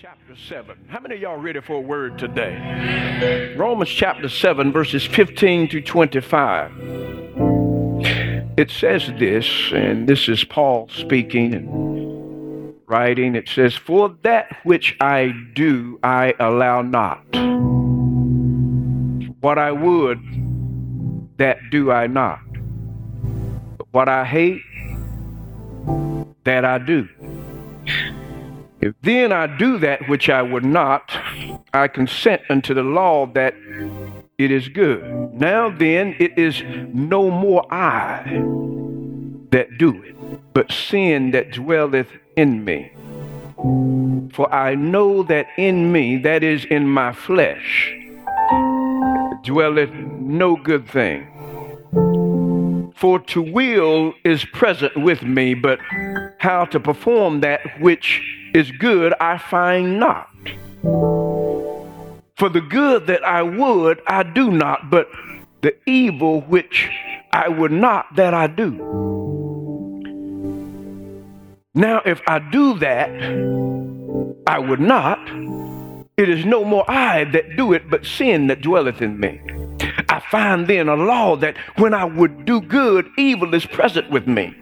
chapter 7. How many of y'all ready for a word today? Romans chapter 7, verses 15 to 25. It says this, and this is Paul speaking and writing. It says, For that which I do, I allow not. What I would, that do I not. What I hate, that I do. If then I do that which I would not, I consent unto the law that it is good. Now then, it is no more I that do it, but sin that dwelleth in me. For I know that in me, that is in my flesh, dwelleth no good thing. For to will is present with me, but how to perform that which is good I find not. For the good that I would, I do not, but the evil which I would not, that I do. Now, if I do that, I would not, it is no more I that do it, but sin that dwelleth in me. I find then a law that when I would do good, evil is present with me.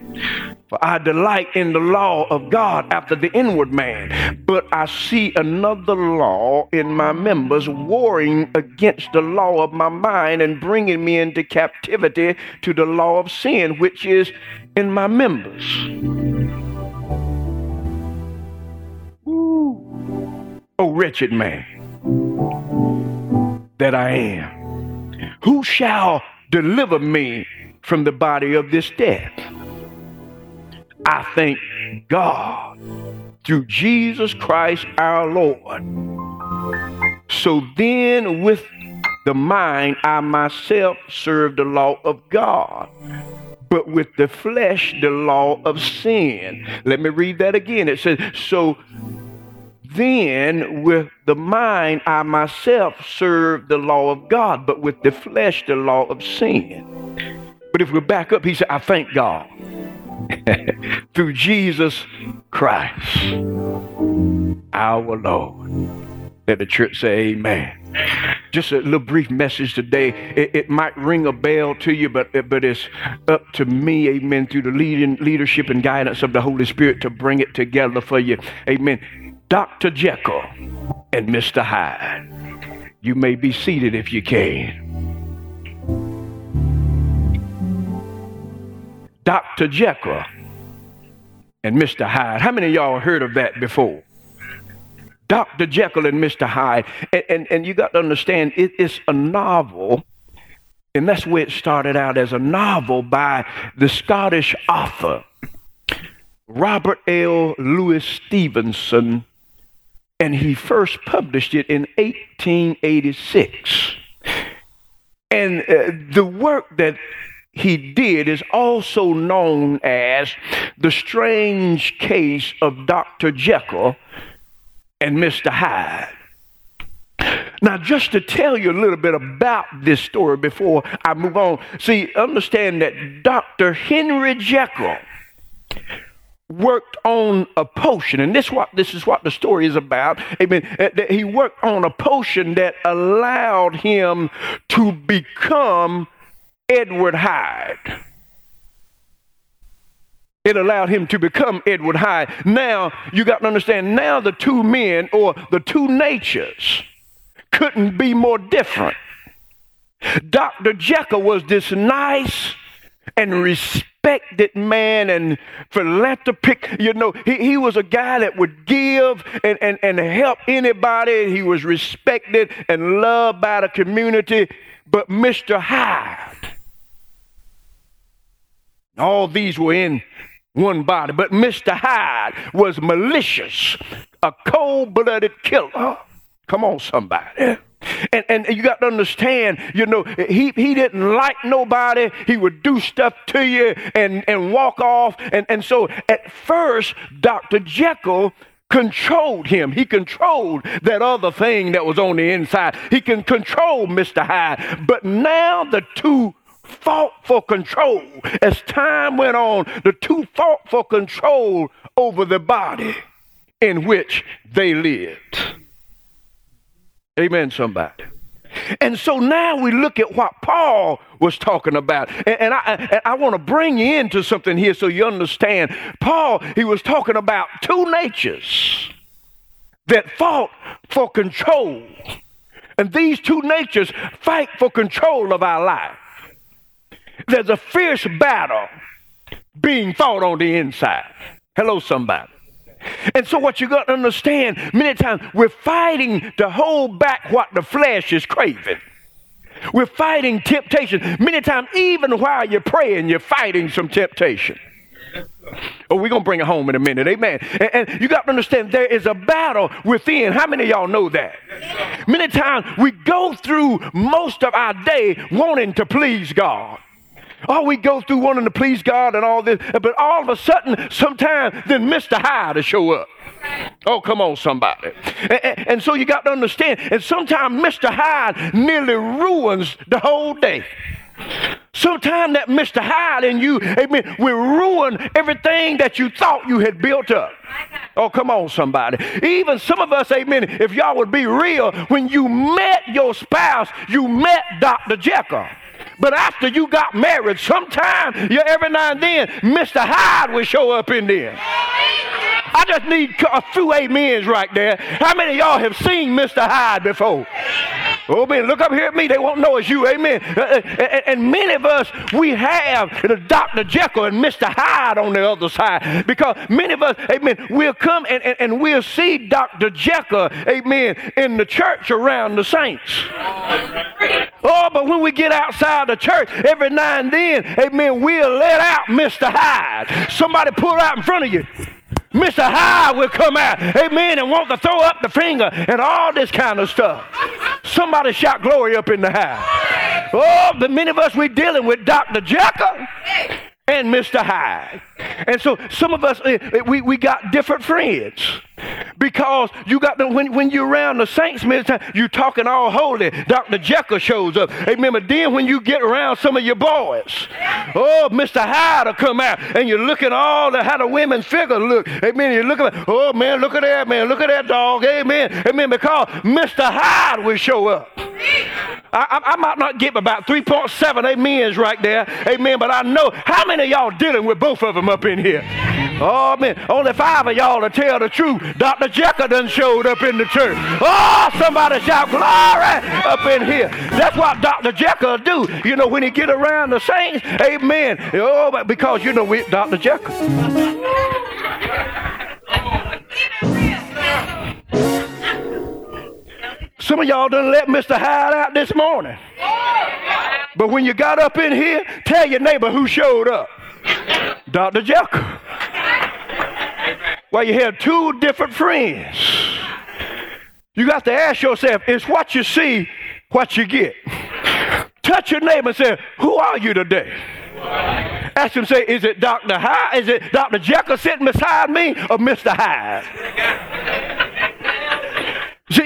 For I delight in the law of God after the inward man. But I see another law in my members warring against the law of my mind and bringing me into captivity to the law of sin, which is in my members. Oh, wretched man that I am. Who shall deliver me from the body of this death? I thank God through Jesus Christ our Lord. So then, with the mind, I myself serve the law of God, but with the flesh, the law of sin. Let me read that again. It says, So then with the mind, I myself serve the law of God, but with the flesh, the law of sin. But if we back up, he said, I thank God through Jesus Christ, our Lord. Let the church say amen. Just a little brief message today. It, it, might ring a bell to you, but, but it's up to me, amen, through the leading, leadership and guidance of the Holy Spirit to bring it together for you. Amen. Dr. Jekyll and Mr. Hyde. You may be seated if you can. Dr. Jekyll and Mr. Hyde. How many of y'all heard of that before? Dr. Jekyll and Mr. Hyde. And, and, and you got to understand, it is a novel, and that's where it started out as a novel by the Scottish author Robert L. Louis Stevenson, and he first published it in 1886. And uh, the work that he did is also known as the strange case of Dr. Jekyll and Mr. Hyde. Now, just to tell you a little bit about this story before I move on, see, understand that Dr. Henry Jekyll worked on a potion, and this what this is what the story is about. Amen. Uh, that he worked on a potion that allowed him to become Edward Hyde. It allowed him to become Edward Hyde. Now, you got to understand, now the two men or the two natures couldn't be more different. Dr. Jekyll was this nice and respected man and philanthropic. You know, he, he was a guy that would give and, and, and help anybody. He was respected and loved by the community. But Mr. Hyde, all these were in one body. But Mr. Hyde was malicious, a cold blooded killer. Come on, somebody. And, and you got to understand, you know, he, he didn't like nobody. He would do stuff to you and, and walk off. And, and so at first, Dr. Jekyll controlled him. He controlled that other thing that was on the inside. He can control Mr. Hyde. But now the two fought for control. As time went on, the two fought for control over the body in which they lived. Amen, somebody. And so now we look at what Paul was talking about. And, and I, and I want to bring you into something here so you understand. Paul, he was talking about two natures that fought for control. And these two natures fight for control of our life. There's a fierce battle being fought on the inside. Hello, somebody. And so, what you got to understand, many times we're fighting to hold back what the flesh is craving. We're fighting temptation. Many times, even while you're praying, you're fighting some temptation. Oh, we're going to bring it home in a minute. Amen. And, and, you got to understand there is a battle within. How many of y'all know that? Many times we go through most of our day wanting to please God. Oh, we go through wanting to please God and all this, but all of a sudden, sometime, then Mr. Hyde to show up. Oh, come on, somebody. And, and, and so you got to understand, and sometimes Mr. Hyde nearly ruins the whole day. Sometimes that Mr. Hyde and you, amen, will ruin everything that you thought you had built up. Oh, come on, somebody. Even some of us, amen, if y'all would be real, when you met your spouse, you met Dr. Jekyll. But after you got married, sometime, you every now and then, Mr. Hyde will show up in there. I just need a few amens right there. How many of y'all have seen Mr. Hyde before? Oh, man, look up here at me. They won't know it's you. Amen. Uh, uh, and many of us, we have the Dr. Jekyll and Mr. Hyde on the other side because many of us, amen, we'll come and, and, and we'll see Dr. Jekyll, amen, in the church around the saints. Oh, but when we get outside the church, every now and then, amen, we'll let out Mr. Hyde. Somebody pull out in front of you. Mr. Hyde will come out, amen, and want to throw up the finger and all this kind of stuff. Somebody shout glory up in the house. Oh, but many of us, we're dealing with Dr. Jekyll and Mr. Hyde. And so some of us, eh, eh, we, we got different friends because you got the, when, when you're around the saints, time, you talking all holy. Dr. Jekyll shows up. Hey, remember then when you get around some of your boys, oh, Mr. Hyde will come out and you're looking all the, how the women's figure look. Amen. You're looking oh man, look at that man, look at that dog. Amen. Amen. Because Mr. Hyde will show up. I, I, might not get about 3.7 amens right there. Amen. But I know how many of y'all dealing with both of them up in here. Oh man, only five of y'all to tell the truth. Dr. Jekyll done showed up in the church. Oh, somebody shout glory up in here. That's what Dr. Jekyll do. You know, when he get around the saints, amen. Oh, because you know we Dr. Jekyll. Some of y'all done let Mr. Hyde out this morning. But when you got up in here, tell your neighbor who showed up. Dr. Jekyll. Well, you have two different friends. You got to ask yourself, is what you see what you get? Touch your neighbor and say, Who are you today? Ask him, say, Is it Dr. Hyde? Is it Dr. Jekyll sitting beside me or Mr. Hyde?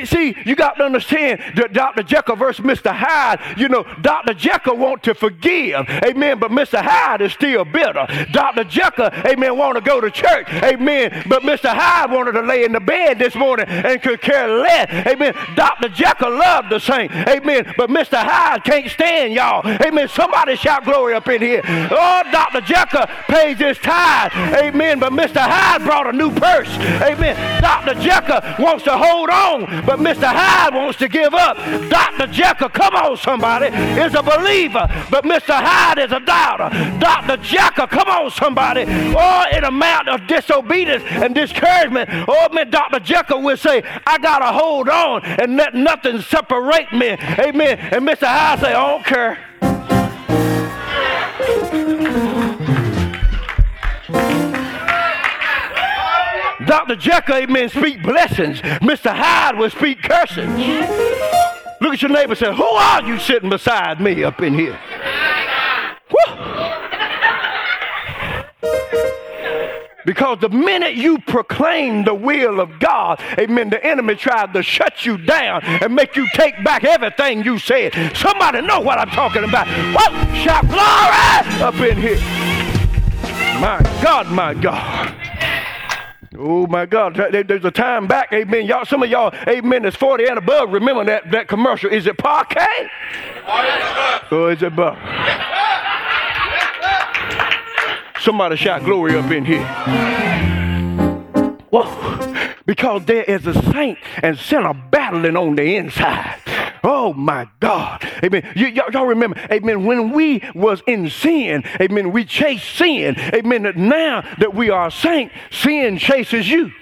See, see, you got to understand that Dr. Jekyll versus Mr. Hyde, you know, Dr. Jekyll want to forgive, amen, but Mr. Hyde is still bitter. Dr. Jekyll, amen, want to go to church, amen, but Mr. Hyde wanted to lay in the bed this morning and could care less, amen. Dr. Jekyll loved the saint, amen, but Mr. Hyde can't stand y'all, amen. Somebody shout glory up in here. Oh, Dr. Jekyll pays his tithe, amen, but Mr. Hyde brought a new purse, amen. Dr. Jekyll wants to hold on but Mr. Hyde wants to give up. Dr. Jekyll, come on, somebody, is a believer, but Mr. Hyde is a doubter. Dr. Jekyll, come on, somebody, or in a mount of disobedience and discouragement, oh man, Dr. Jekyll will say, I gotta hold on and let nothing separate me. Amen. And Mr. Hyde say, I don't care. Dr. Jekyll, amen, speak blessings. Mr. Hyde will speak curses. Look at your neighbor and say, Who are you sitting beside me up in here? Because the minute you proclaim the will of God, amen, the enemy tried to shut you down and make you take back everything you said. Somebody know what I'm talking about. What? Shout glory up in here. My God, my God. Oh my God. There's a time back, amen. Y'all, some of y'all, amen, that's 40 and above. Remember that, that commercial. Is it Parkay? Or oh, is it Buck? Somebody shout glory up in here. Whoa. Because there is a saint and sinner battling on the inside. Oh my God. Amen. Y'all, y'all remember, amen, when we was in sin, amen, we chased sin. Amen. Now that we are saint, sin chases you.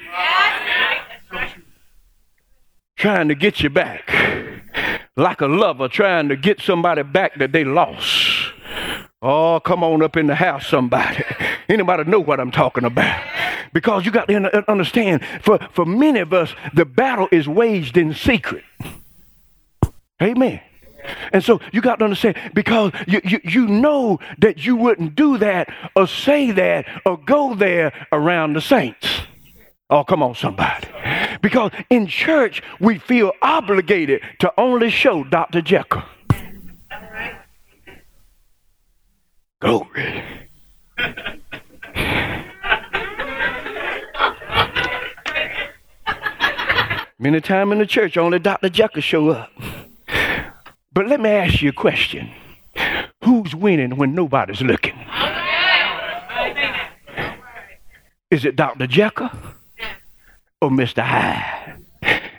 Trying to get you back. Like a lover trying to get somebody back that they lost. Oh, come on up in the house, somebody. Anybody know what I'm talking about? Because you got to understand, for, for many of us, the battle is waged in secret. Amen. And so you got to understand because you, you, you know that you wouldn't do that or say that or go there around the saints. Oh, come on, somebody. Because in church, we feel obligated to only show Dr. Jekyll. Glory. Many times in the church, only Dr. Jekyll show up. But let me ask you a question. Who's winning when nobody's looking? Is it Dr. Jekyll or Mr. Hyde?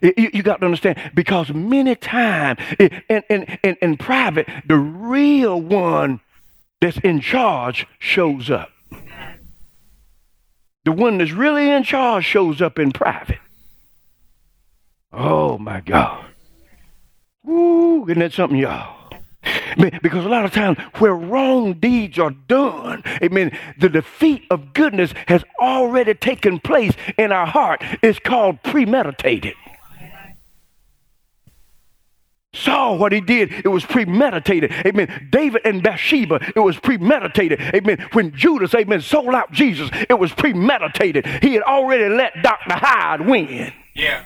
You, you, got to understand because many times in, in, in, in private, the real one that's in charge shows up. The one that's really in charge shows up in private. Oh my God. Woo, isn't that something, y'all? Because a lot of times where wrong deeds are done, amen, the defeat of goodness has already taken place in our heart. It's called premeditated. Saul, what he did, it was premeditated. Amen. David and Bathsheba, it was premeditated. Amen. When Judas, amen, sold out Jesus, it was premeditated. He had already let Dr. Hyde win. Yeah.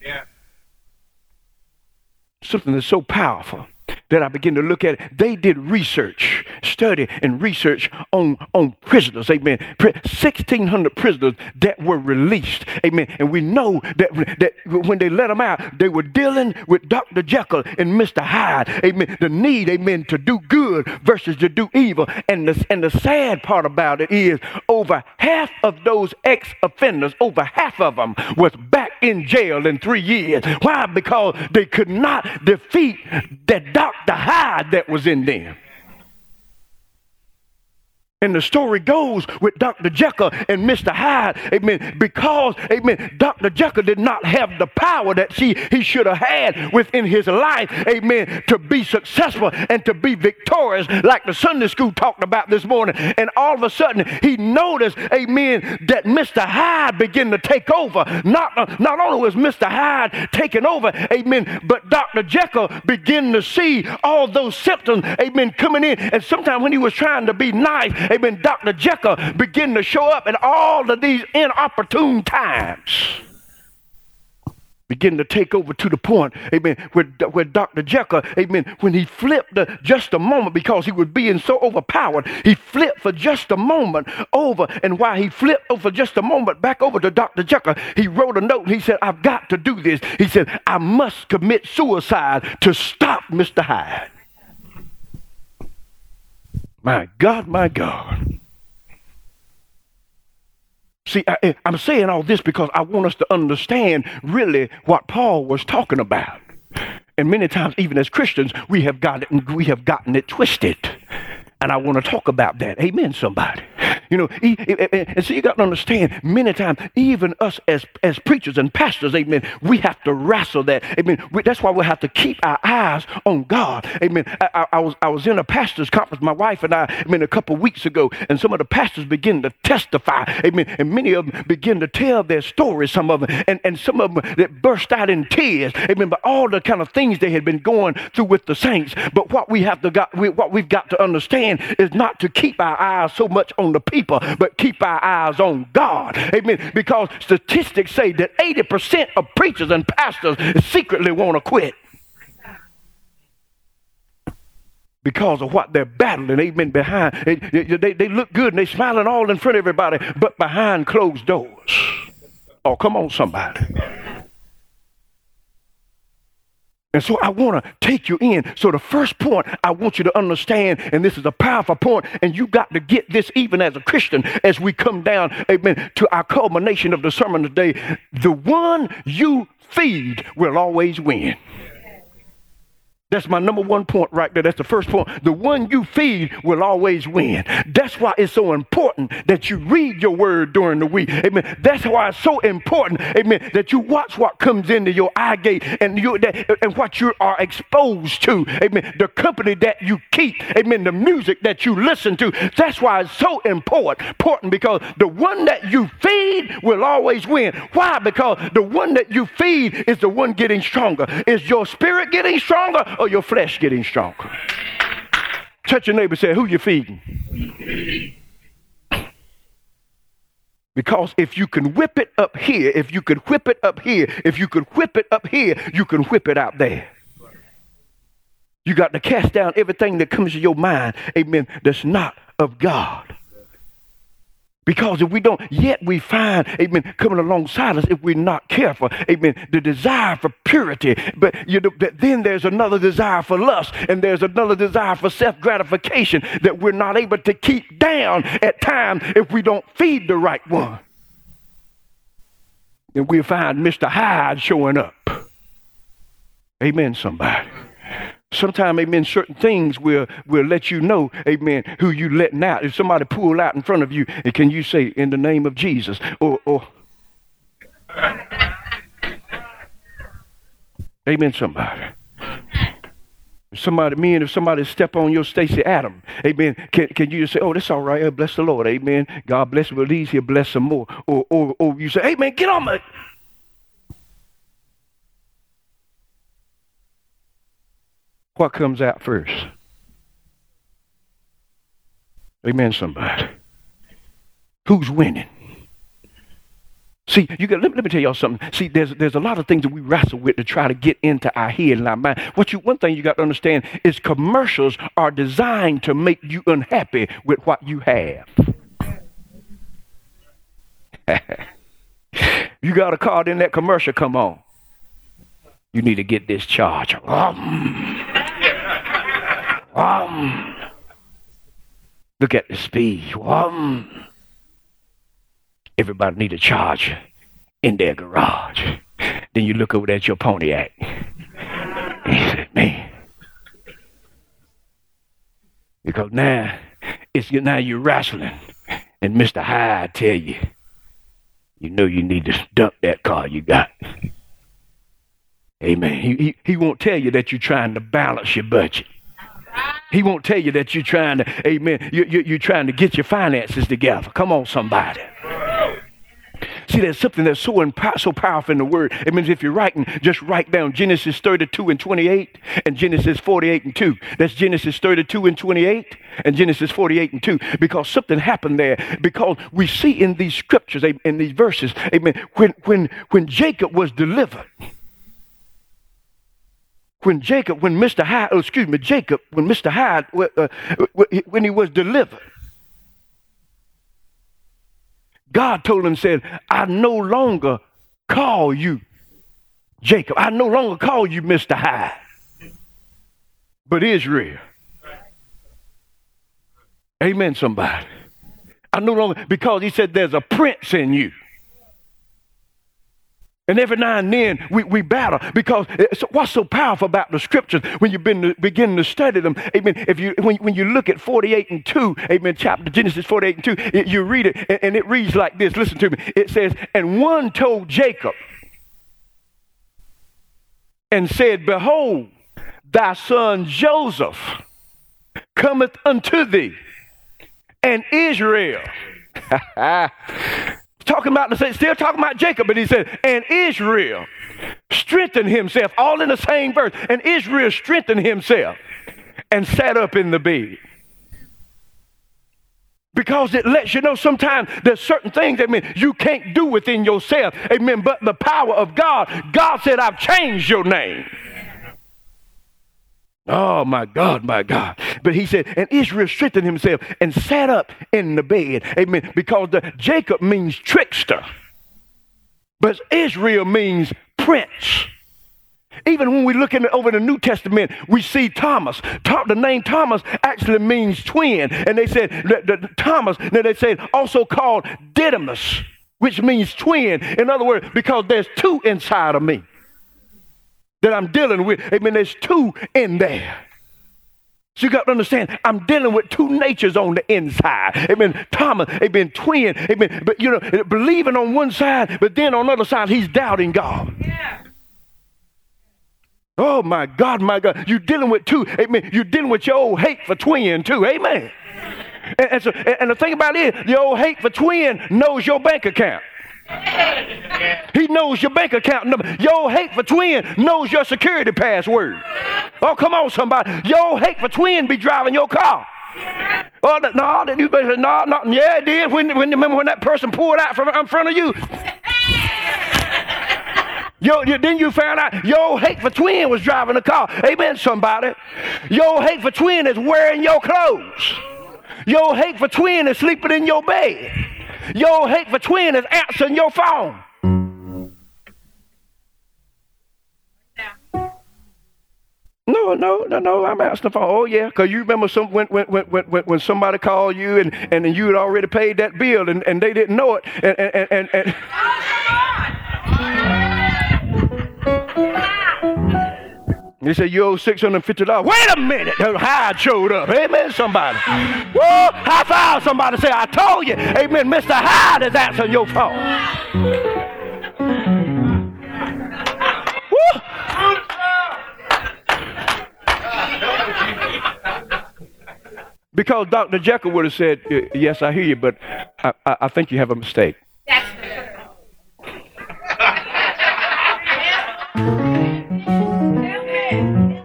Yeah. Something that's so powerful that I begin to look at they did research, study and research on, on prisoners, amen. 1,600 prisoners that were released, amen. And we know that, that when they let them out, they were dealing with Dr. Jekyll and Mr. Hyde, amen. The need, amen, to do good versus to do evil. And the, and the sad part about it is over half of those ex-offenders, over half of them was back in jail in three years. Why? Because they could not defeat that Dr the Hyde that was in them. And the story goes with Dr. Jekyll and Mr. Hyde, amen, because, amen, Dr. Jekyll did not have the power that she, he should have had within his life, amen, to be successful and to be victorious, like the Sunday school talked about this morning. And all of a sudden, he noticed, amen, that Mr. Hyde began to take over. Not, not only was Mr. Hyde taking over, amen, but Dr. Jekyll began to see all those symptoms, amen, coming in. And sometimes when he was trying to be nice, amen, Dr. Jekyll begin to show up at all of these inopportune times. Begin to take over to the point, amen, where, where Dr. Jekyll, amen, when he flipped just a moment because he was being so overpowered, he flipped for just a moment over. And while he flipped over just a moment back over to Dr. Jekyll, he wrote a note and he said, I've got to do this. He said, I must commit suicide to stop Mr. Hyde. My God, my God. See, I, eh, am saying all this because I want us to understand really what Paul was talking about. And many times, even as Christians, we have got it, we have gotten it twisted. And I want to talk about that. Amen, somebody. You know, and so you got to understand, many times, even us as, as preachers and pastors, amen, we have to wrestle that. Amen. That's why we have to keep our eyes on God. Amen. I, I, I was, I was in a pastor's conference, my wife and I, amen, a couple weeks ago, and some of the pastors begin to testify. Amen. And many of them begin to tell their stories, some of them, and, and some of them that burst out in tears. Amen. But all the kind of things they had been going through with the saints. But what we have to got, what we've got to understand is not to keep our eyes so much on the people people, but keep our eyes on God. Amen. Because statistics say that 80% of preachers and pastors secretly want to quit. because of what they're battling. Amen. Behind they, they, they look good and they're smiling all in front of everybody, but behind closed doors. Oh, come on, somebody. And so I want to take you in. So the first point I want you to understand, and this is a powerful point, and you got to get this even as a Christian as we come down, amen, to our culmination of the sermon today. The one you feed will always win. That's my number one point right there. That's the first point. The one you feed will always win. That's why it's so important that you read your word during the week. Amen. That's why it's so important, amen, that you watch what comes into your eye gate and you that, and what you are exposed to. Amen. The company that you keep. Amen. The music that you listen to. That's why it's so important. Important because the one that you feed will always win. Why? Because the one that you feed is the one getting stronger. Is your spirit getting stronger? Or your flesh getting stronger? Touch your neighbor say, Who you feeding? Because if you can whip it up here, if you can whip it up here, if you can whip it up here, you can whip it out there. You got to cast down everything that comes to your mind, amen, that's not of God. Because if we don't, yet we find, amen, coming alongside us if we're not careful, amen, the desire for purity. But you know, then there's another desire for lust, and there's another desire for self gratification that we're not able to keep down at times if we don't feed the right one. And we find Mr. Hyde showing up. Amen, somebody. Sometimes, amen, certain things will, will let you know, amen, who you letting out. If somebody pull out in front of you, can you say, in the name of Jesus? Or, or amen, somebody. Somebody, me and if somebody step on your Stacy Adam, amen, can, can you just say, oh, that's all right, bless the Lord, amen. God bless these he'll bless some more. Or, or, or you say, amen, get on my... what comes out first? Amen, somebody. Who's winning? See, you got, let, let, me tell y'all something. See, there's, there's a lot of things that we wrestle with to try to get into our head and our mind. What you, one thing you got to understand is commercials are designed to make you unhappy with what you have. you got a car, then that commercial come on. You need to get this charge. Um, um, look at the speed. Um, everybody need a charge in their garage. Then you look over at your Pontiac. You say, man. Because now it's now you're wrestling. And Mr. Hyde tell you, you know you need to dump that car you got. Amen. He, he, he won't tell you that you're trying to balance your budget. He won't tell you that you're trying to, amen, you, you, you're trying to get your finances together. Come on, somebody. See, there's something that's so, so powerful in the word. It means if you're writing, just write down Genesis 32 and 28 and Genesis 48 and 2. That's Genesis 32 and 28 and Genesis 48 and 2. Because something happened there. Because we see in these scriptures, in these verses, amen, when, when, when Jacob was delivered, when Jacob, when Mr. Hyde, oh, excuse me, Jacob, when Mr. Hyde, uh, when he was delivered, God told him, said, I no longer call you Jacob. I no longer call you Mr. Hyde, but Israel. Amen, somebody. I no longer, because he said there's a prince in you. And every now and then we, we battle because what's so powerful about the scriptures when you been begin to study them, amen. If you when, when you look at 48 and 2, amen, chapter Genesis 48 and 2, it, you read it and, and it reads like this. Listen to me. It says, And one told Jacob and said, Behold, thy son Joseph cometh unto thee, and Israel talking about the still talking about Jacob, but he said, and Israel strengthened himself, all in the same verse. And Israel strengthened himself and sat up in the bed. Because it lets you know sometimes there's certain things that mean you can't do within yourself. Amen. But the power of God, God said, I've changed your name. Oh my God, my God. But he said, and Israel strengthened himself and sat up in the bed. Amen. Because the Jacob means trickster. But Israel means prince. Even when we look in the, over the New Testament, we see Thomas. the name Thomas actually means twin. And they said that, that Thomas, then they said also called Didymus, which means twin. In other words, because there's two inside of me that I'm dealing with. Amen. there's two in there. So you got to understand, I'm dealing with two natures on the inside. Amen. Thomas, amen, twin, amen. But you know, believing on one side, but then on the other side, he's doubting God. Yeah. Oh my God, my God. You're dealing with two. Amen. You're dealing with your old hate for twin too. Amen. And, and, so, and the thing about it, the old hate for twin knows your bank account. He knows your bank account number. Your hate for twin knows your security password. Oh, come on, somebody. Your hate for twin be driving your car. Oh, no, no, you no, no, yeah, it did. When, when, remember when that person pulled out from in front of you? Yo, you, then you found out your hate for twin was driving the car. Amen, somebody. Your hate for twin is wearing your clothes. Your hate for twin is sleeping in your bed. Your hate for twin is answering your phone. No, no, no, no. I'm answering the phone. Oh yeah, because you remember some when when when when when somebody called you and and you had already paid that bill and, and they didn't know it and and and. and, and oh, He said, You owe $650. Wait a minute. Hyde showed up. Amen, somebody. Whoa, high five somebody. Say, I told you. Amen. Mr. Hyde is answering your. Woo. Because Dr. Jekyll would have said, Yes, I hear you, but I, I think you have a mistake.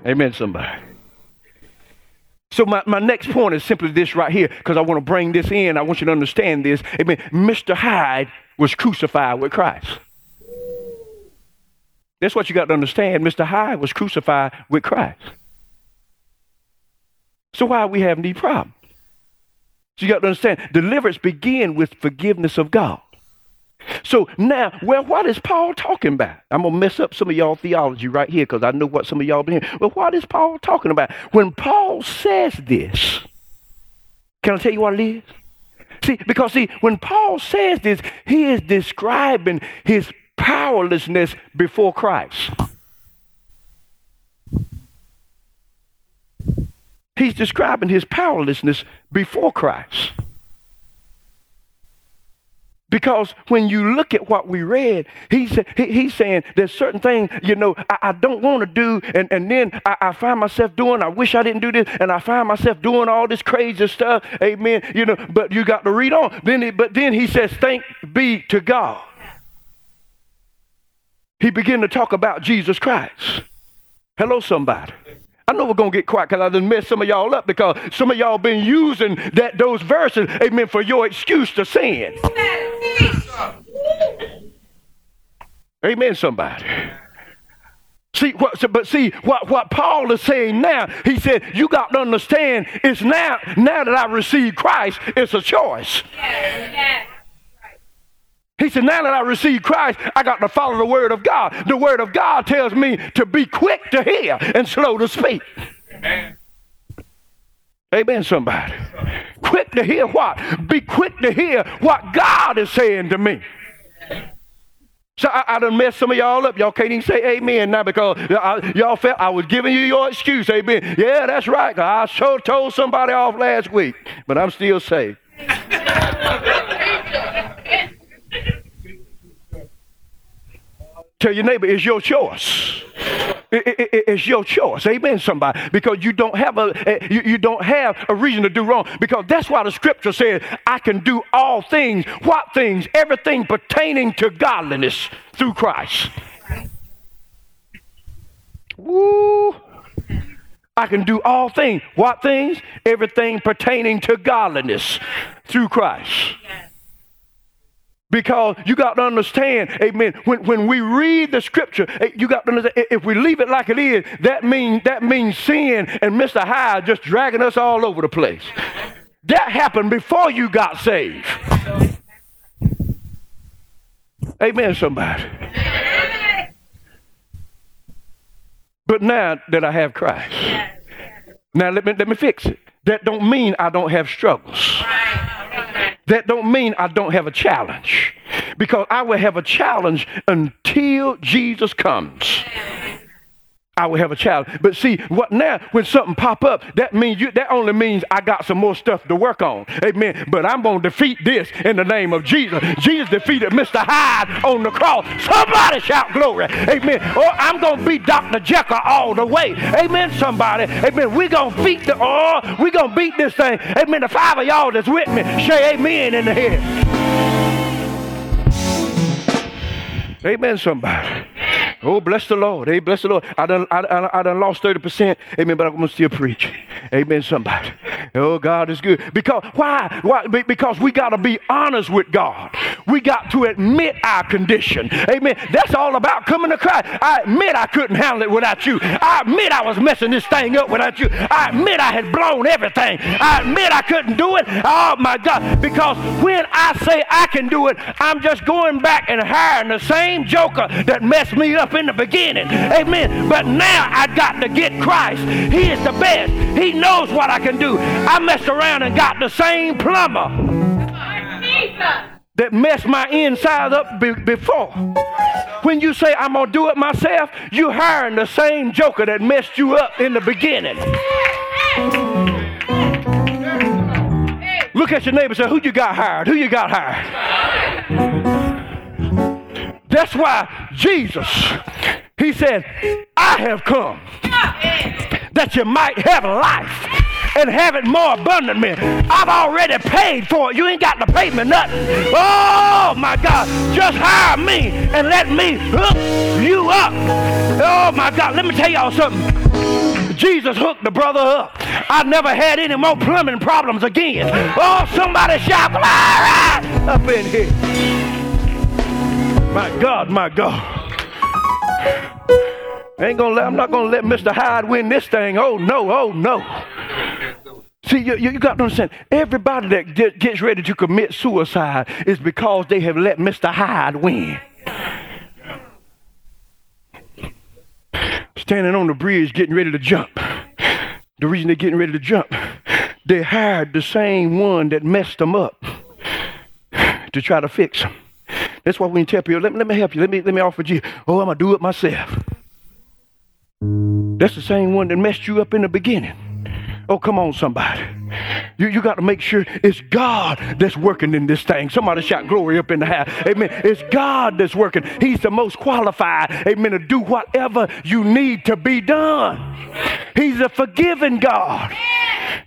Amen, somebody. So my, my next point is simply this right here, because I want to bring this in. I want you to understand this. Amen. Mr. Hyde was crucified with Christ. That's what you got to understand. Mr. Hyde was crucified with Christ. So why are we having these problems? So you got to understand, deliverance begins with forgiveness of God. So now, well, what is Paul talking about? I'm gonna mess up some of y'all theology right here because I know what some of y'all been. Well, what is Paul talking about? When Paul says this, can I tell you what it is? See, because see, when Paul says this, he is describing his powerlessness before Christ. He's describing his powerlessness before Christ. Because when you look at what we read, he's, he, he's saying there's certain things, you know, I, I don't want to do, and, and then I, I, find myself doing, I wish I didn't do this, and I find myself doing all this crazy stuff. Amen. You know, but you got to read on. Then he, but then he says, thank be to God. He began to talk about Jesus Christ. Hello, somebody. I know we're gonna get quiet because I done messed some of y'all up because some of y'all been using that those verses, amen, for your excuse to sin. Amen, somebody. See what but see what, what Paul is saying now, he said, you got to understand it's now now that I received Christ, it's a choice. Yes, yes. He said, Now that I received Christ, I got to follow the Word of God. The Word of God tells me to be quick to hear and slow to speak. Amen. Amen, somebody. Quick to hear what? Be quick to hear what God is saying to me. So I, I done messed some of y'all up. Y'all can't even say amen now because I, y'all felt I was giving you your excuse. Amen. Yeah, that's right. I sure told somebody off last week, but I'm still saved. Tell your neighbor, it's your choice. It's your choice. Amen, somebody. Because you don't have a eh, you, you don't have a reason to do wrong. Because that's why the scripture says, I can do all things. What things? Everything pertaining to godliness through Christ. Woo. I can do all things. What things? Everything pertaining to godliness through Christ. Because you got to understand, amen, when, when we read the scripture, eh, you got to understand, if we leave it like it is, that means that means sin and Mr. Hyde just dragging us all over the place. That happened before you got saved. Amen, somebody. But now that I have Christ, now let me let me fix it. That don't mean I don't have struggles. That don't mean I don't have a challenge. Because I will have a challenge until Jesus comes. I will have a child. But see, what now when something pop up, that means you that only means I got some more stuff to work on. Amen. But I'm gonna defeat this in the name of Jesus. Jesus defeated Mr. Hyde on the cross. Somebody shout glory. Amen. Or I'm gonna beat Dr. Jekyll all the way. Amen. Somebody. Amen. we gonna beat the oh, we gonna beat this thing. Amen. The five of y'all that's with me, say amen in the head. Amen, somebody. Oh, bless the Lord. Hey, bless the Lord. I done, I, I, I done lost 30%. Amen, but I'm going to still preach. Amen, somebody. Oh, God is good. Because, why? Why? Because we got to be honest with God. We got to admit our condition. Amen. That's all about coming to Christ. I admit I couldn't handle it without you. I admit I was messing this thing up without you. I admit I had blown everything. I admit I couldn't do it. Oh, my God. Because when I say I can do it, I'm just going back and hiring the same joker that messed me up in the beginning. Amen. But now I got to get Christ. He is the best. He knows what I can do. I messed around and got the same plumber that messed my inside up be- before. When you say I'm gonna do it myself, you hiring the same joker that messed you up in the beginning. Look at your neighbor and say, Who you got hired? Who you got hired? That's why Jesus, he said, I have come that you might have life and have it more abundantly. I've already paid for it. You ain't got to pay me nothing. Oh my God. Just hire me and let me hook you up. Oh my God. Let me tell y'all something. Jesus hooked the brother up. I never had any more plumbing problems again. Oh, somebody shout, glory up in here. My God, my God. Ain't gonna let, I'm not gonna let Mr. Hyde win this thing. Oh no, oh no. See, you, you got to understand, everybody that get, gets ready to commit suicide is because they have let Mr. Hyde win. Standing on the bridge getting ready to jump. The reason they're getting ready to jump, they hired the same one that messed them up to try to fix them. That's why you tell people, let me, let me help you, let me, let me offer you, oh, I'm going to do it myself. That's the same one that messed you up in the beginning. Oh, come on, somebody. You, you got to make sure it's God that's working in this thing. Somebody shout glory up in the house. Amen. It's God that's working. He's the most qualified, amen, to do whatever you need to be done. He's a forgiving God.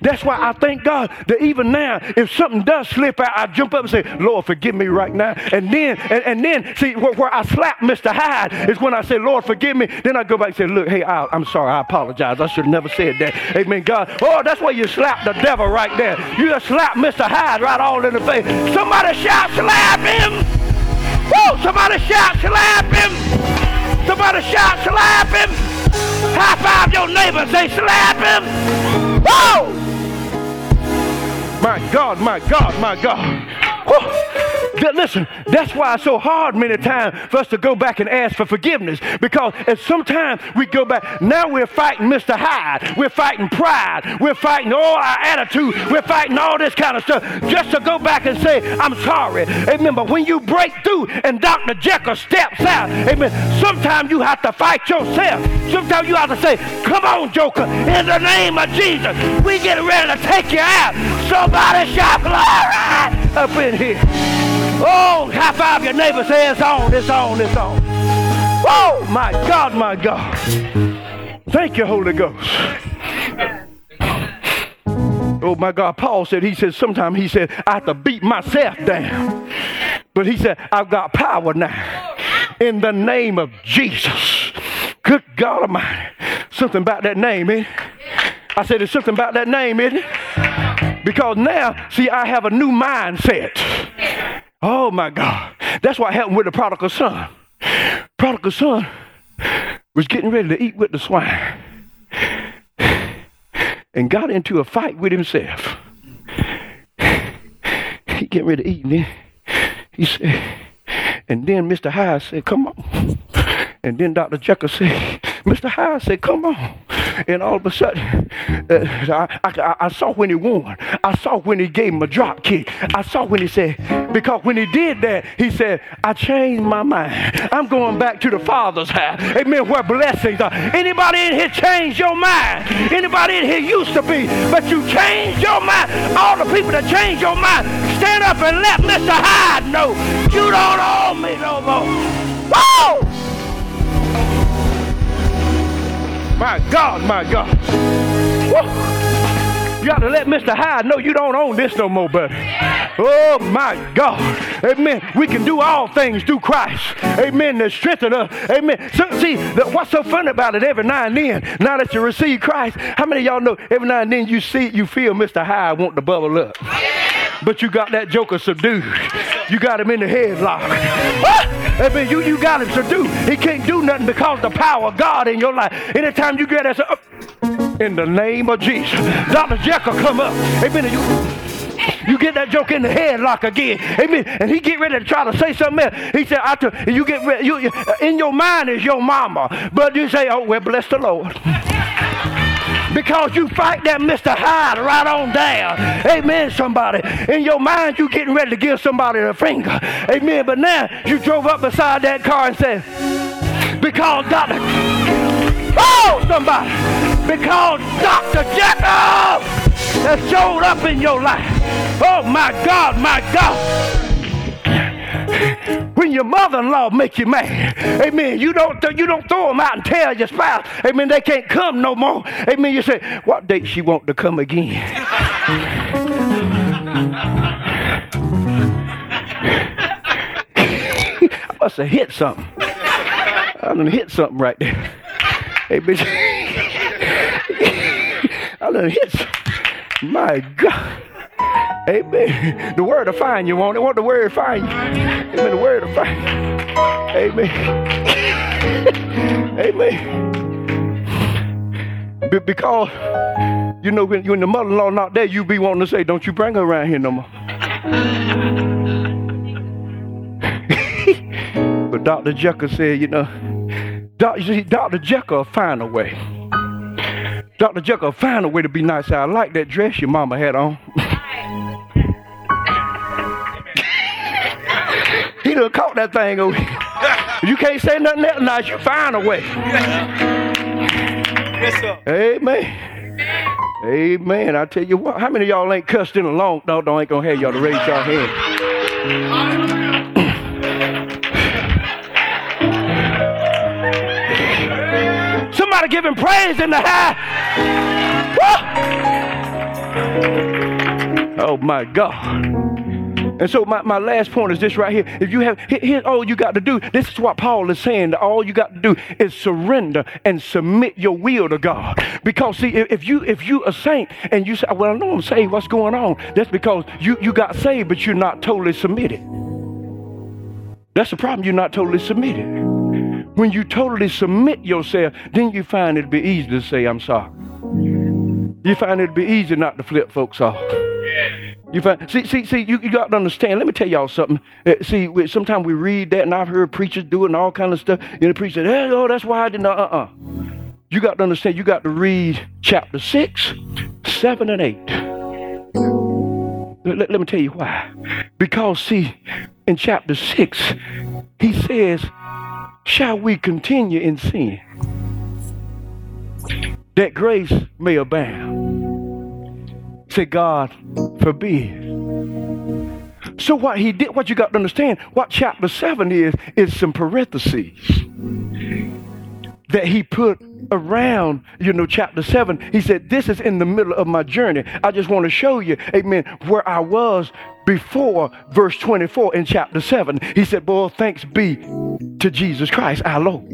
That's why I thank God that even now, if something does slip out, I jump up and say, Lord, forgive me right now. And then, and, and then, see, where, where, I slap Mr. Hyde is when I say, Lord, forgive me. Then I go back and say, look, hey, I, am sorry. I apologize. I should have never said that. Amen. God, oh, that's why you slap the devil right there. You just slap Mr. Hyde right all in the face. Somebody shout, slap him. Woo! Somebody shout, slap him. Somebody shout, slap him. High five your neighbor, say, slap him. Woo! My God, my God, my God. Listen, that's why it's so hard many times for us to go back and ask for forgiveness because at sometimes we go back. Now we're fighting Mr. Hyde. We're fighting pride. We're fighting all our attitude. We're fighting all this kind of stuff just to go back and say, I'm sorry. Amen. But when you break through and Dr. Jekyll steps out, amen, sometimes you have to fight yourself. Sometimes you have to say, Come on, Joker, in the name of Jesus, we get ready to take you out. Somebody shout glory up in here. Oh, high five your neighbor. Say it's on, it's on, it's on. Oh, my God, my God. Thank you, Holy Ghost. Oh my God, Paul said, he said, sometimes he said, I have to beat myself down. But he said, I've got power now. In the name of Jesus. Good God Almighty. Something about that name, eh? I said, there's something about that name, isn't it? Because now, see, I have a new mindset. Oh my God. That's what happened with the prodigal son. Prodigal son was getting ready to eat with the swine and got into a fight with himself. He getting ready to eat, and he said, And then Mr. Hyde said, Come on. And then Dr. Jekyll said, Mr. Hyde said, Come on. And all of a sudden, uh, I, I, I, saw when he won. I saw when he gave him a drop kick. I saw when he said, Because when he did that, he said, I changed my mind. I'm going back to the Father's house. Amen. Where blessings are. Anybody in here change your mind? Anybody in here used to be, but you changed your mind. All the people that changed your mind, stand up and let Mr. Hyde know you don't owe me no more. Woo! My God, my God. Woo. You got to let Mr. Hyde know you don't own this no more, buddy. Oh my God. Amen. We can do all things through Christ. Amen. To strengthen us. Amen. So see, the, what's so funny about it every now and then, now that you receive Christ, how many of y'all know every now and then you see you feel Mr. Hyde want to bubble up? But you got that joker subdued. You got him in the headlock. I mean, you, you got him subdued. He can't do nothing because the power of God in your life. Anytime you get that, in the name of Jesus, Dr. Jekyll come up. Amen. You, you get that joke in the headlock again. Amen. And he get ready to try to say something else. He said, I t- you get ready, you, in your mind is your mama. But you say, oh, well, bless the Lord. Because you fight that Mr. Hyde right on down. Amen, somebody. In your mind, you getting ready to give somebody a finger. Amen. But now you drove up beside that car and said, because Dr. Oh, somebody. Because Dr. Jekyll has showed up in your life. Oh, my God, my God when your mother-in-law make you mad, amen, you don't, you don't throw them out and tell your spouse, amen, they can't come no more. Amen, you say, what date she want to come again? I must have hit something. I done hit something right there. Hey, bitch. I done hit something. My God. Amen. The word to find you want it. Want the word find you. Amen. The word to find you. Amen. Amen. Be- because you know when, when the mother-in-law not there, you be wanting to say, "Don't you bring her around here no more." but Dr. Jekyll said, you know, Dr. Dr. Jekyll find a way. Dr. Jekyll find a way to be nice. I like that dress your mama had on. done caught that thing over You can't say nothing else now. You find a way. Yes, sir. Amen. Amen. I tell you what, how many of y'all ain't cussed in a long no, no, ain't gonna have y'all to raise your hand. Somebody giving praise in the high. Oh my God. And so my, my last point is this right here. If you have here, all you got to do, this is what Paul is saying. All you got to do is surrender and submit your will to God. Because see, if you if you a saint and you say, Well, I know I'm saved, what's going on? That's because you, you got saved, but you're not totally submitted. That's the problem. You're not totally submitted. When you totally submit yourself, then you find it'd be easy to say, I'm sorry. You find it'd be easy not to flip folks off. You find, see, see, see, you, you got to understand. Let me tell y'all something. Uh, see, sometimes we read that, and I've heard preachers do it and all kind of stuff. And the preacher said, hey, oh, that's why I didn't. Uh-uh. You got to understand. You got to read chapter six, seven, and eight. Let, let me tell you why. Because see, in chapter six, he says, "Shall we continue in sin, that grace may abound?" Say, God forbid. So what he did, what you got to understand, what chapter 7 is, is some parentheses that he put around, you know, chapter 7. He said, This is in the middle of my journey. I just want to show you, amen, where I was before verse 24 in chapter 7. He said, Boy, thanks be to Jesus Christ, our Lord.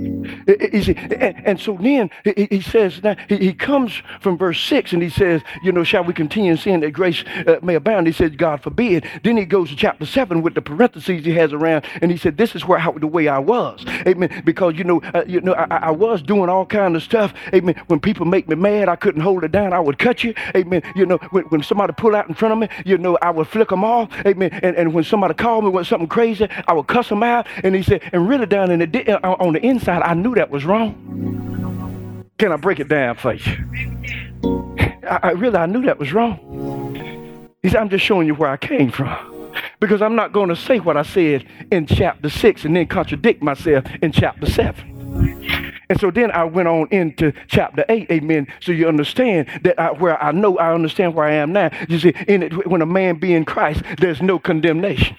And so then he says, now he comes from verse 6 and he says, You know, shall we continue in sin that grace uh, may abound? He says, God forbid. Then he goes to chapter 7 with the parentheses he has around and he said, This is where the way I was. Amen. Because, you know, uh, you know I, I, was doing all kind of stuff. Amen. When people make me mad, I couldn't hold it down. I would cut you. Amen. You know, when, when somebody pull out in front of me, you know, I would flick them off. Amen. And, and when somebody called me with something crazy, I would cuss them out. And he said, and really down in the, uh, on the inside, I knew that was wrong. Can I break it down for you? I, I really, I knew that was wrong. He said, I'm just showing you where I came from because I'm not going to say what I said in chapter 6 and then contradict myself in chapter 7. And so then I went on into chapter 8, amen. So you understand that I, where I know I understand where I am now. You see, in it, when a man be in Christ, there's no condemnation.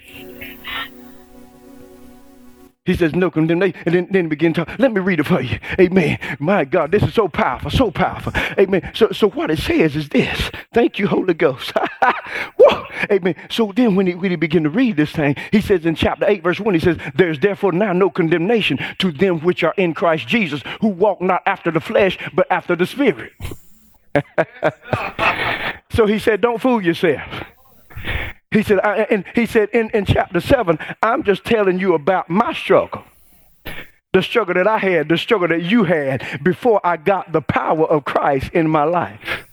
He says, no condemnation. And then, then begin to let me read it for you. Amen. My God, this is so powerful, so powerful. Amen. So, so what it says is this. Thank you, Holy Ghost. Amen. So then when he, when he begin to read this thing, he says in chapter 8, verse 1, he says, There's therefore now no condemnation to them which are in Christ Jesus, who walk not after the flesh, but after the spirit. so he said, Don't fool yourself. He said, I, and he said in, in chapter 7, I'm just telling you about my struggle. The struggle that I had, the struggle that you had before I got the power of Christ in my life.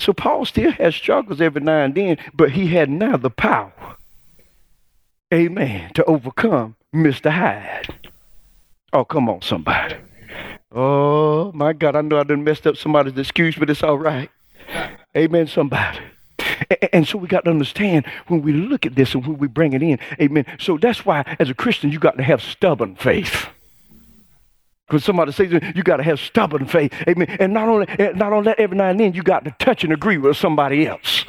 So Paul still has struggles every now and then, but he had now the power, amen, to overcome Mr. Hyde. Oh, come on, somebody. Oh, my God, I know I done messed up somebody's excuse, but it's all right. Amen, somebody. And so we got to understand when we look at this and when we bring it in. Amen. So that's why, as a Christian, you got to have stubborn faith. Because somebody says you got to have stubborn faith. Amen. And not only, not only that, every now and then you got to touch and agree with somebody else.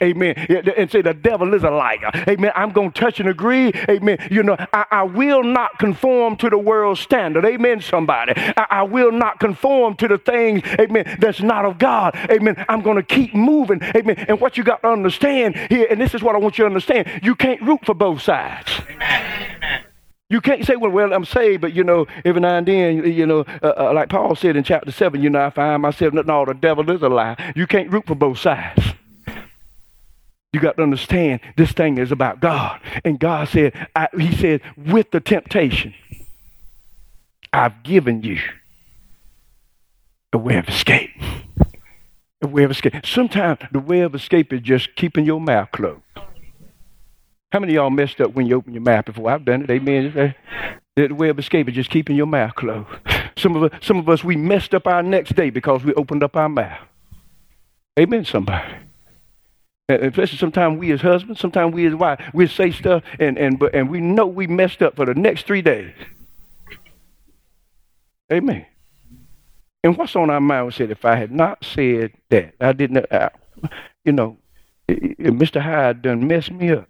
Amen. And say the devil is a liar. Amen. I'm going to touch and agree. Amen. You know, I, I, will not conform to the world standard. Amen, somebody. I, I, will not conform to the things, amen, that's not of God. Amen. I'm going to keep moving. Amen. And what you got to understand here, and this is what I want you to understand, you can't root for both sides. Amen. Amen. You can't say, well, well, I'm saved, but you know, every now and then, you know, uh, uh, like Paul said in chapter 7, you know, I find myself, no, the devil is a lie. You can't root for both sides. You got to understand this thing is about God. And God said, I, He said, with the temptation, I've given you a way of escape. A way of escape. Sometimes the way of escape is just keeping your mouth closed. How many of y'all messed up when you open your mouth before? I've done it. Amen. The way of escape is just keeping your mouth closed. Some of us, some of us, we messed up our next day because we opened up our mouth. Amen, somebody. And especially sometimes we as husbands, sometimes we as wives, we say stuff and, and, and we know we messed up for the next three days. Amen. And what's on our mind? We said, if I had not said that, I didn't, uh, you know, Mr. Hyde done messed me up.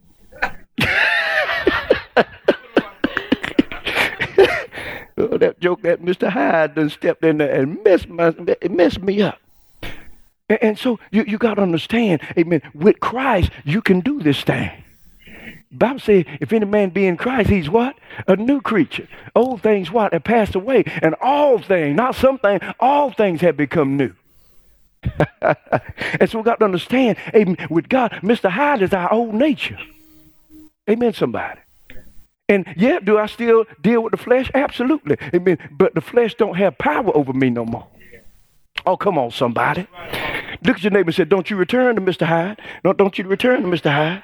Oh, that joke that Mr. Hyde done stepped in there and messed, my, messed me up. And, and so you, you got to understand, amen, with Christ, you can do this thing. Bible says, if any man be in Christ, he's what? A new creature. Old things what? Have passed away. And all things, not something, all things have become new. and so we got to understand, amen, with God, Mr. Hyde is our old nature. Amen, somebody. And yeah, do I still deal with the flesh? Absolutely. Amen. But the flesh don't have power over me no more. Oh, come on, somebody. Look at your neighbor and say, Don't you return to Mr. Hyde. No, don't you return to Mr. Hyde.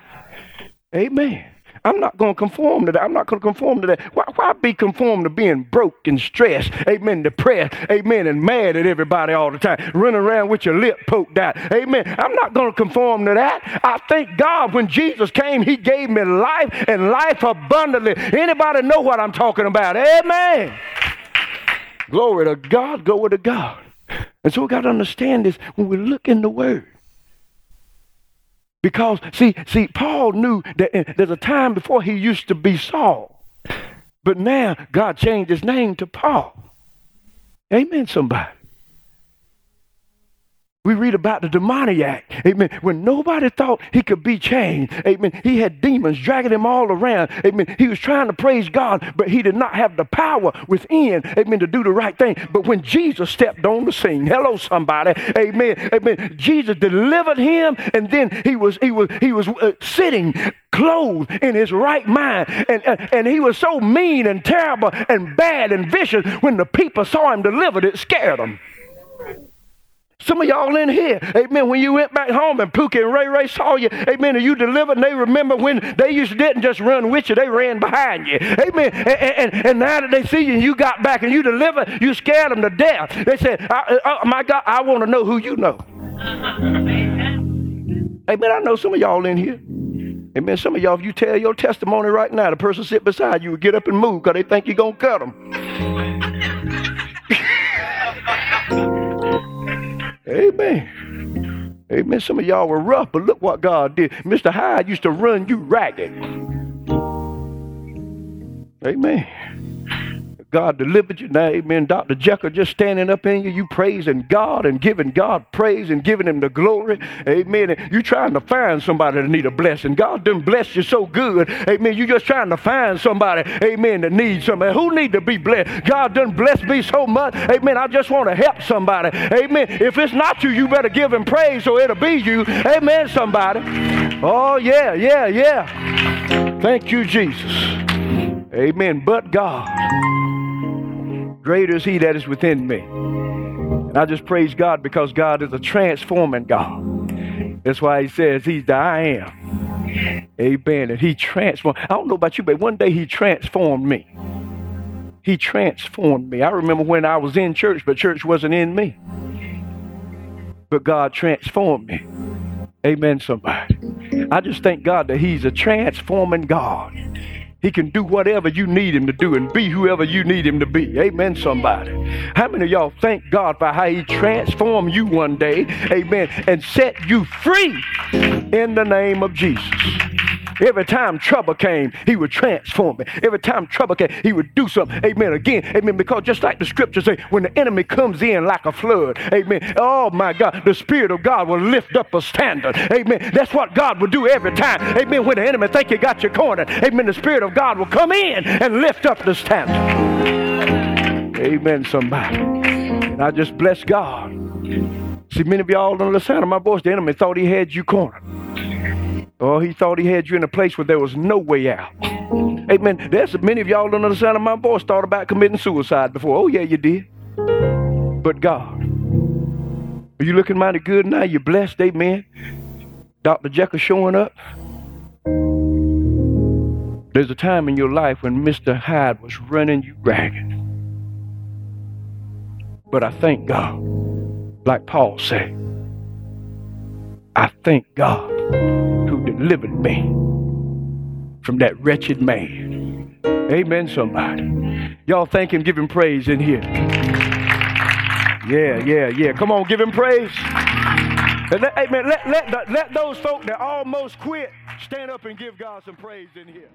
Amen. I'm not going to conform to that. I'm not going to conform to that. Why, why be conformed to being broke and stressed? Amen. Depressed. Amen. And mad at everybody all the time. Running around with your lip poked out. Amen. I'm not going to conform to that. I thank God when Jesus came, he gave me life and life abundantly. Anybody know what I'm talking about? Amen. Glory to God. Glory to God. And so we got to understand this when we look in the Word. Because, see, see, Paul knew that eh, there's a time before he used to be Saul. But now God changed his name to Paul. Amen, somebody. We read about the demoniac, amen, when nobody thought he could be changed, amen. He had demons dragging him all around, amen. He was trying to praise God, but he did not have the power within, amen, to do the right thing. But when Jesus stepped on the scene, hello, somebody, amen, amen. Jesus delivered him, and then he was he was he was uh, sitting clothed in his right mind, and, and and he was so mean and terrible and bad and vicious. When the people saw him delivered, it scared them. Some of y'all in here, amen, when you went back home and Pookie and Ray Ray saw you, amen, and you delivered, and they remember when they used to didn't just run with you, they ran behind you. Amen. And, and, and now that they see you and you got back and you delivered, you scared them to death. They said, oh, my God, I want to know who you know. Amen. I know some of y'all in here. Amen. Some of y'all, if you tell your testimony right now, the person sit beside you will get up and move because they think you're going to cut them. Amen. Amen. Some of y'all were rough, but look what God did. Mr. Hyde used to run you ragged. Amen. God delivered you. Now, amen. Dr. Jekyll just standing up in you, you praising God and giving God praise and giving him the glory. Amen. You trying to find somebody that need a blessing. God didn't bless you so good. Amen. You just trying to find somebody, amen, that needs somebody. Who need to be blessed? God done bless me so much. Amen. I just want to help somebody. Amen. If it's not you, you better give him praise so it'll be you. Amen, somebody. Oh, yeah, yeah, yeah. Thank you, Jesus. Amen. But God. Greater is he that is within me. And I just praise God because God is a transforming God. That's why he says he's the I am. Amen. And he transformed. I don't know about you, but one day he transformed me. He transformed me. I remember when I was in church, but church wasn't in me. But God transformed me. Amen, somebody. I just thank God that He's a transforming God. He can do whatever you need him to do and be whoever you need him to be. Amen, somebody. How many of y'all thank God for how he transformed you one day, amen, and set you free in the name of Jesus? Every time trouble came, he would transform me. Every time trouble came, he would do something. Amen. Again, amen. Because just like the scriptures say, when the enemy comes in like a flood, amen. Oh my God, the Spirit of God will lift up a standard. Amen. That's what God will do every time. Amen. When the enemy think you got your corner, amen. The Spirit of God will come in and lift up the standard. Amen, somebody. And I just bless God. See, many of y'all sound of my voice, the enemy thought he had you cornered. Oh, he thought he had you in a place where there was no way out. Amen. There's many of y'all on the sound of my voice thought about committing suicide before. Oh, yeah, you did. But God. Are you looking mighty good now? You're blessed. Amen. Dr. Jekyll showing up. There's a time in your life when Mr. Hyde was running you ragged. But I thank God, like Paul said, I thank God who delivered me from that wretched man. Amen, somebody. Y'all thank him, give him praise in here. Yeah, yeah, yeah. Come on, give him praise. And let, amen. Let, let, let those folk that almost quit stand up and give God some praise in here.